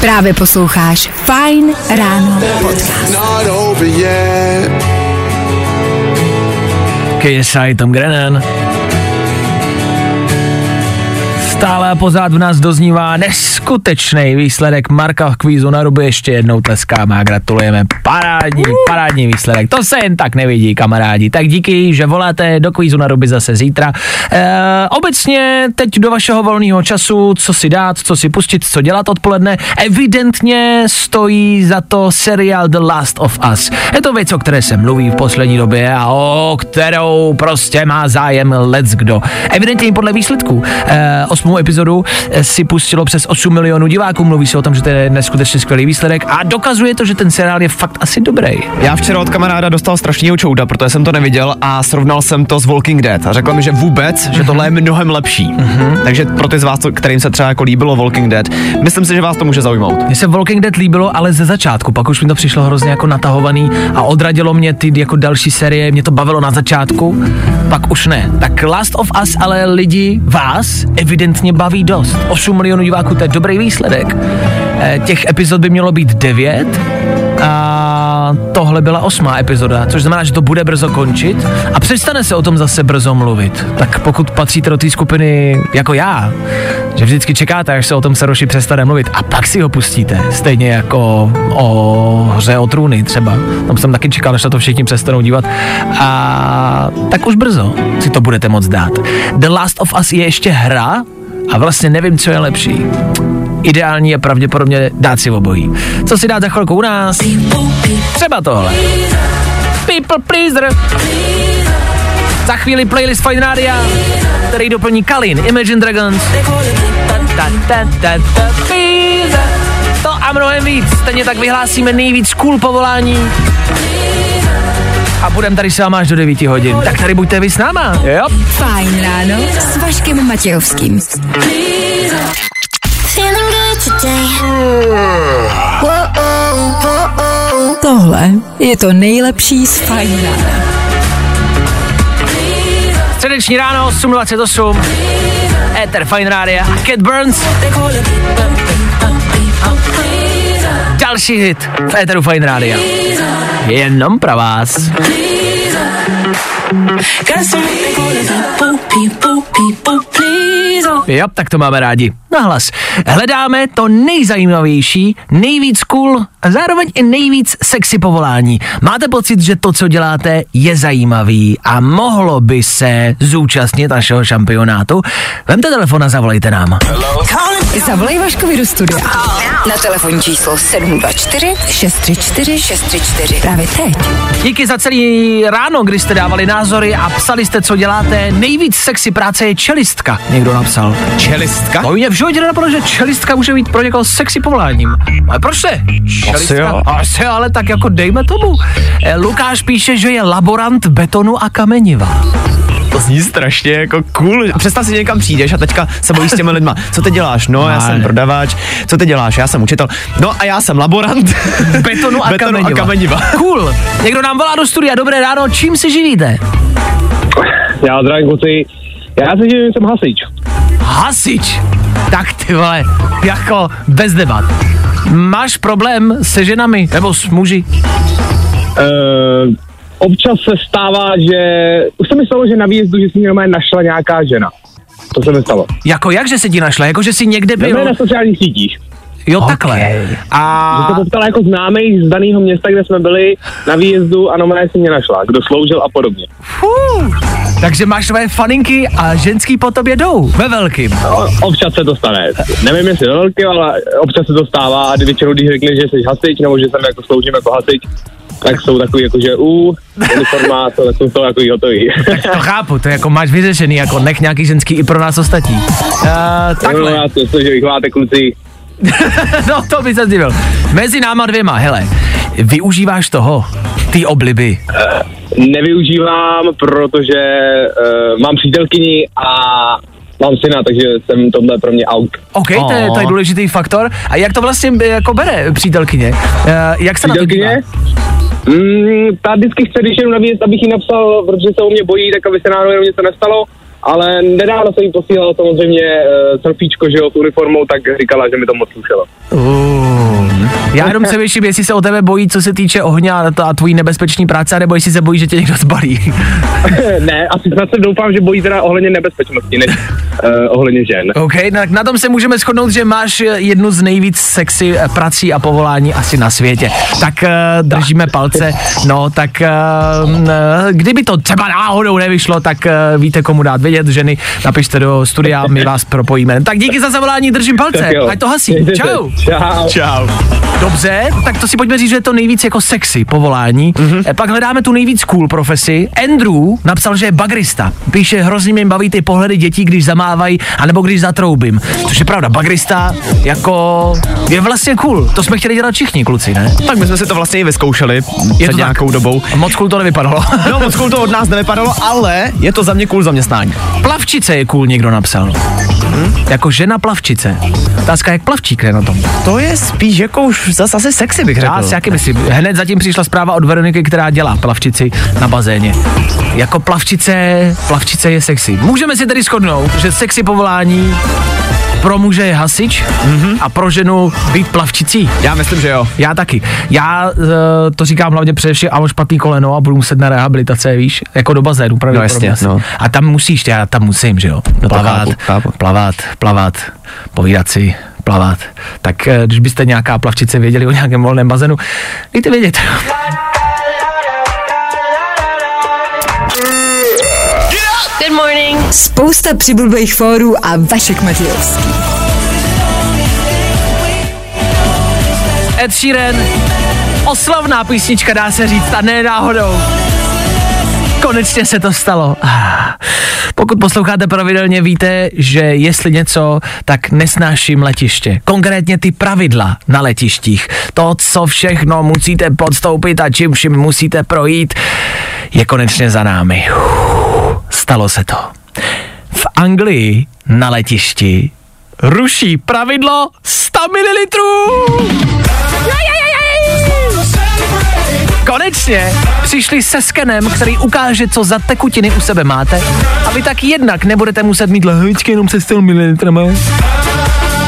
Právě posloucháš Fine Ráno podcast. KSI Tom Grennan. Stále a pořád v nás doznívá neskutečný výsledek Marka v kvízu na ruby. Ještě jednou tleskáme a gratulujeme. Parádní, parádní výsledek. To se jen tak nevidí, kamarádi. Tak díky, že voláte do kvízu na ruby zase zítra. E, obecně teď do vašeho volného času, co si dát, co si pustit, co dělat odpoledne, evidentně stojí za to seriál The Last of Us. Je to věc, o které se mluví v poslední době a o kterou prostě má zájem let's kdo. Evidentně i podle výsledků. E, osmou epizodu eh, si pustilo přes 8 milionů diváků, mluví se o tom, že to je neskutečně skvělý výsledek a dokazuje to, že ten seriál je fakt asi dobrý. Já včera od kamaráda dostal strašného čouda, protože jsem to neviděl a srovnal jsem to s Walking Dead a řekl mi, že vůbec, že tohle je mnohem lepší. Mm-hmm. Takže pro ty z vás, kterým se třeba jako líbilo Walking Dead, myslím si, že vás to může zaujmout. Mně se Walking Dead líbilo, ale ze začátku, pak už mi to přišlo hrozně jako natahovaný a odradilo mě ty jako další série, mě to bavilo na začátku, pak už ne. Tak Last of Us ale lidi, vás evidentně baví dost. 8 milionů diváků, to je dobrý výsledek. Eh, těch epizod by mělo být 9 a tohle byla osmá epizoda, což znamená, že to bude brzo končit a přestane se o tom zase brzo mluvit. Tak pokud patříte do té skupiny jako já, že vždycky čekáte, až se o tom Saroši přestane mluvit a pak si ho pustíte, stejně jako o hře o trůny třeba. Tam jsem taky čekal, až na to všichni přestanou dívat. A tak už brzo si to budete moc dát. The Last of Us je ještě hra a vlastně nevím, co je lepší. Ideální je pravděpodobně dát si obojí. Co si dát za chvilku u nás? Třeba tohle. People pleaser. Za chvíli playlist Fine Radio, který doplní Kalin, Imagine Dragons. To a mnohem víc. Stejně tak vyhlásíme nejvíc cool povolání. A budeme tady s váma až do 9 hodin. Tak tady buďte vy s náma. Jo? Fajn ráno s Vaškem Matějovským. Tohle je to nejlepší z Fajn rána. Středeční ráno, 8.28. Ether Fine Radio a Cat Burns. Další hit v Eteru Fine Radio. Jenom pro vás. Jo, tak to máme rádi. Nahlas. Hledáme to nejzajímavější, nejvíc cool a zároveň i nejvíc sexy povolání. Máte pocit, že to, co děláte, je zajímavý a mohlo by se zúčastnit našeho šampionátu? Vemte telefon a zavolejte nám. Zavolej Vaškovi do studia. Na telefonní číslo 724 634 634. Právě teď. Díky za celý ráno, kdy jste dávali názory a psali jste, co děláte. Nejvíc sexy práce je čelistka, někdo napsal. Čelistka? No mě v životě nenapadlo, že čelistka může být pro někoho sexy povoláním. Ale proč ne? Čelistka? jo. Asi ale tak jako dejme tomu. Eh, Lukáš píše, že je laborant betonu a kameniva. To zní strašně jako cool. Představ si, že někam přijdeš a teďka se bojíš s těmi lidma. Co ty děláš? No, já jsem prodavač. Co ty děláš? Já jsem učitel. No a já jsem laborant. Betonu a Betonu kameniva. a kameniva. Cool. Někdo nám volá do studia. Dobré ráno, čím se živíte? Já zdravím kluci. Já se živím, jsem hasič. Hasič. Tak ty vole, jako bez debat. Máš problém se ženami nebo s muži? Uh, občas se stává, že... Už se mi stalo, že na výjezdu, že si mě našla nějaká žena. To se mi stalo. Jako jak, že se ti našla? Jako, že jsi někde byl? Byl na sociálních sítích. Jo, takhle. Že se A poptala jako známý z daného města, kde jsme byli na výjezdu a normálně si mě našla. Kdo sloužil a podobně. Fů, takže máš tvoje faninky a ženský po tobě jdou. Ve velkým. No, občas se to stane. Nevím, jestli do velký, ale občas se to stává a většinou, když řekne, že jsi hasič nebo že jsem jako sloužím jako hasič, tak jsou takový jako, že u, uniforma, to, tak jsou to jako hotový. To chápu, to jako máš vyřešený, jako nech nějaký ženský i pro nás ostatní. Uh, No, takhle. já to, že máte kluci. no to by se zdivil. Mezi náma dvěma, hele, využíváš toho, ty obliby. Nevyužívám, protože uh, mám přítelkyni a mám syna, takže jsem tohle pro mě out. OK, to je, to je důležitý faktor. A jak to vlastně eh, jako bere přítelkyně? Uh, jak se na to dívá? Přítelkyně? Mm, ta vždycky chce, když jedu na výjezd, abych jí napsal, protože se o mě bojí, tak aby se náhodou jenom něco nestalo. Ale nedávno jsem jí posílal samozřejmě uh, selfiečko, že jo, s uniformou, tak říkala, že mi to moc slušelo. Uh. Já jenom se věším, jestli se o tebe bojí, co se týče ohně a, to- a tvojí nebezpečný práce, nebo jestli se bojí, že tě někdo zbalí. ne, asi snad se doufám, že bojí teda ohledně nebezpečnosti, než uh, ohledně žen. OK, tak na tom se můžeme shodnout, že máš jednu z nejvíc sexy eh, prací a povolání asi na světě. Tak uh, držíme palce. No, tak uh, uh, kdyby to třeba náhodou nevyšlo, tak uh, víte, komu dát vědět, ženy, napište do studia, my vás propojíme. Tak díky za zavolání, držím palce. Ať to hasí. Čau. Čau. Čau. Dobře, tak to si pojďme říct, že je to nejvíc jako sexy povolání. Mm-hmm. Pak hledáme tu nejvíc cool profesi. Andrew napsal, že je bagrista. Píše, hrozně mě baví ty pohledy dětí, když zamávají, anebo když zatroubím. Což je pravda, bagrista jako je vlastně cool. To jsme chtěli dělat všichni kluci, ne? Tak my jsme si to vlastně i vyzkoušeli Je před to tak. nějakou dobou. Moc cool to nevypadalo. No, moc cool to od nás nevypadalo, ale je to za mě cool zaměstnání. Plavčice je cool, někdo napsal. Hm? Jako žena plavčice. Otázka, jak plavčík je na tom. To je spíš jako už zase asi sexy bych řekl. Já si jaký myslím. Hned zatím přišla zpráva od Veroniky, která dělá plavčici na bazéně. Jako plavčice, plavčice je sexy. Můžeme si tedy shodnout, že sexy povolání pro muže je hasič mm-hmm. a pro ženu být plavčicí. Já myslím, že jo. Já taky. Já uh, to říkám hlavně především, a mám špatný koleno a budu muset na rehabilitace, víš, jako do bazénu pravděpodobně. jasně, asi. no. A tam musíš, já tam musím, že jo. to plavat, chápu, chápu. plavat, plavat, povídat si, plavat. Tak eh, když byste nějaká plavčice věděli o nějakém volném bazénu, dejte vědět. Good morning. Spousta přibulbých fórů a Vašek Matějovský. Ed Sheeran, oslavná písnička dá se říct a ne náhodou. Konečně se to stalo. Pokud posloucháte pravidelně, víte, že jestli něco, tak nesnáším letiště. Konkrétně ty pravidla na letištích. To, co všechno musíte podstoupit a čím vším musíte projít, je konečně za námi. Stalo se to. V Anglii na letišti ruší pravidlo 100 ml. Konečně přišli se skenem, který ukáže, co za tekutiny u sebe máte a vy tak jednak nebudete muset mít lahvičky jenom se 100 ml.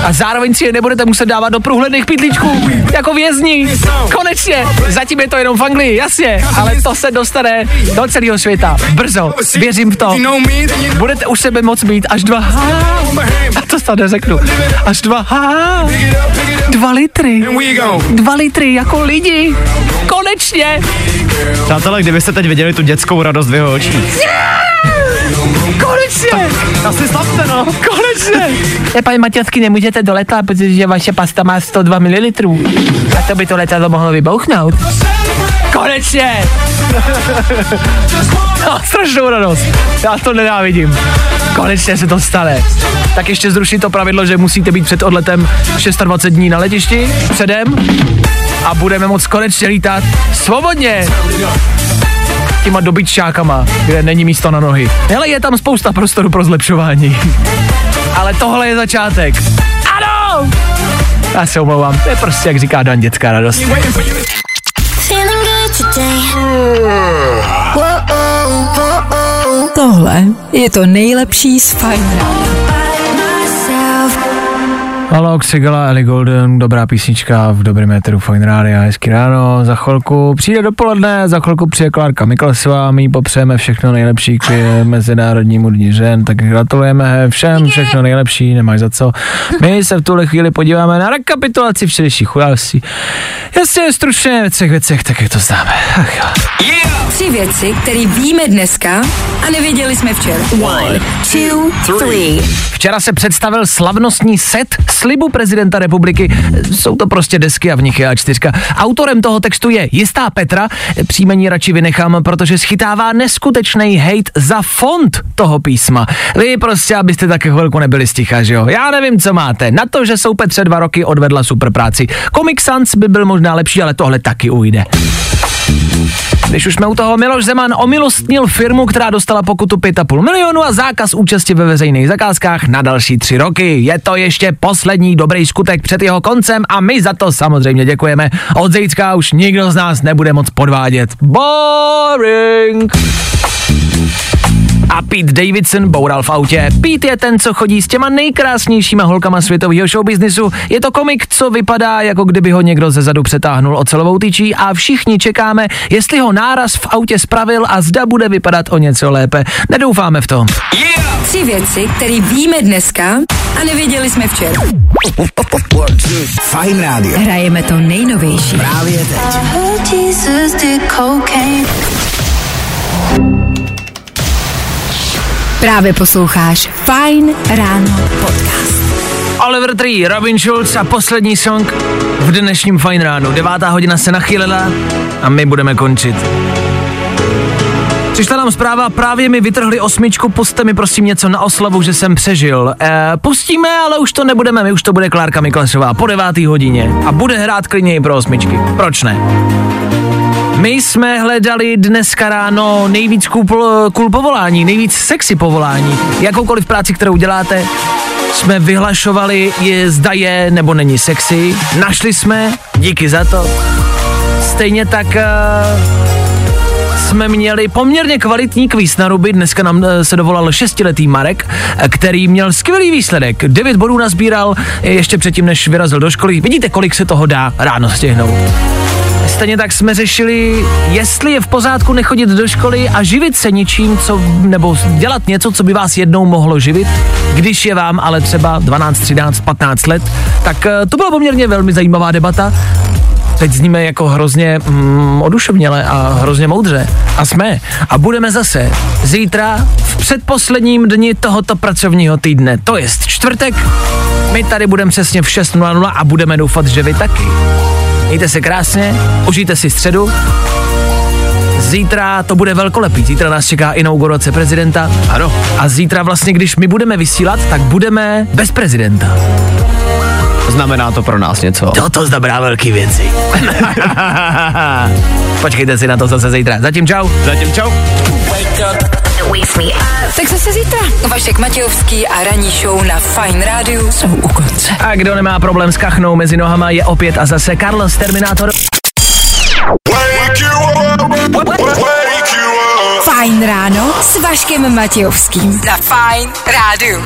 A zároveň si je nebudete muset dávat do průhledných pytlíčků, jako vězni. Konečně, zatím je to jenom v Anglii, jasně, ale to se dostane do celého světa. Brzo, věřím v to. Budete u sebe moc mít až dva a to se neřeknu, až dva dva litry, dva litry jako lidi. Konečně. Přátelé, kdybyste teď viděli tu dětskou radost v jeho očích. Konečně! Asi slavte, no. Konečně! Ne, paní Matějovsky, nemůžete do letadla, protože vaše pasta má 102 ml. A to by to letadlo mohlo vybouchnout. Konečně! No, strašnou radost. Já to nenávidím. Konečně se to stane. Tak ještě zrušit to pravidlo, že musíte být před odletem 26 dní na letišti předem a budeme moc konečně lítat svobodně těma dobytčákama, kde není místo na nohy. Hele, je tam spousta prostoru pro zlepšování. Ale tohle je začátek. Ano! Já se omlouvám, to je prostě, jak říká Dan, dětská radost. Tohle je to nejlepší z Fajn rána. Halo, Xigala, Ellie Golden, dobrá písnička v dobrém éteru Fine Radio, hezky ráno, za chvilku přijde dopoledne, za chvilku přijde Klárka Miklasová, my popřejeme všechno nejlepší k Mezinárodnímu dní žen, tak gratulujeme všem, všechno nejlepší, nemáš za co. My se v tuhle chvíli podíváme na rekapitulaci včerejších událostí. Jasně, stručně ve třech věcech, tak jak to známe. Ach jo. Tři věci, které víme dneska a nevěděli jsme včera. One, two, three. Včera se představil slavnostní set slibu prezidenta republiky. Jsou to prostě desky a v nich je A4. Autorem toho textu je jistá Petra. Příjmení radši vynechám, protože schytává neskutečný hate za font toho písma. Vy prostě, abyste taky chvilku nebyli sticha, že jo? Já nevím, co máte. Na to, že jsou Petře dva roky odvedla super práci. Comic Sans by byl možná lepší, ale tohle taky ujde. Když už jsme u toho, Miloš Zeman omilostnil firmu, která dostala pokutu 5,5 milionu a zákaz účasti ve veřejných zakázkách na další tři roky. Je to ještě poslední dobrý skutek před jeho koncem a my za to samozřejmě děkujeme. Od zítřka už nikdo z nás nebude moc podvádět. Boring! A Pete Davidson boural v autě. Pete je ten, co chodí s těma nejkrásnějšíma holkama světového showbiznisu. Je to komik, co vypadá, jako kdyby ho někdo ze zadu přetáhnul ocelovou tyčí a všichni čekáme, jestli ho náraz v autě spravil a zda bude vypadat o něco lépe. Nedoufáme v tom. Tři věci, které víme dneska a nevěděli jsme včera. Fajn rádio. Hrajeme to nejnovější. Právě teď. Právě posloucháš Fine Ráno podcast. Oliver Tree, Robin Schulz a poslední song v dnešním Fine ránu. Devátá hodina se nachýlila a my budeme končit. Přišla nám zpráva, právě mi vytrhli osmičku, puste mi prosím něco na oslavu, že jsem přežil. E, pustíme, ale už to nebudeme, my už to bude Klárka Miklasová po devátý hodině a bude hrát klidně i pro osmičky. Proč ne? My jsme hledali dneska ráno nejvíc cool, cool povolání, nejvíc sexy povolání. Jakoukoliv práci, kterou děláte, jsme vyhlašovali, je, zda je nebo není sexy. Našli jsme, díky za to. Stejně tak uh, jsme měli poměrně kvalitní kvíz na ruby. Dneska nám eh, se dovolal šestiletý Marek, eh, který měl skvělý výsledek. 9 bodů nazbíral eh, ještě předtím, než vyrazil do školy. Vidíte, kolik se toho dá ráno stihnout. Stejně tak jsme řešili, jestli je v pořádku nechodit do školy a živit se něčím, co, nebo dělat něco, co by vás jednou mohlo živit, když je vám ale třeba 12, 13, 15 let. Tak eh, to byla poměrně velmi zajímavá debata. Teď zníme jako hrozně mm, oduševněle a hrozně moudře. A jsme. A budeme zase zítra v předposledním dni tohoto pracovního týdne. To je čtvrtek. My tady budeme přesně v 6.00 a budeme doufat, že vy taky. Mějte se krásně, užijte si středu. Zítra to bude velkolepý, zítra nás čeká inaugurace prezidenta. Ano. A zítra vlastně, když my budeme vysílat, tak budeme bez prezidenta. Znamená to pro nás něco. To to znamená velký věci. Počkejte si na to zase zítra. Zatím čau. Zatím čau. Tak zase zítra. Vašek Matějovský a ranní show na Fine Radio jsou u konce. A kdo nemá problém s kachnou mezi nohama, je opět a zase Carlos Terminátor. Fajn ráno s Vaškem Matějovským. Na Fine Radio.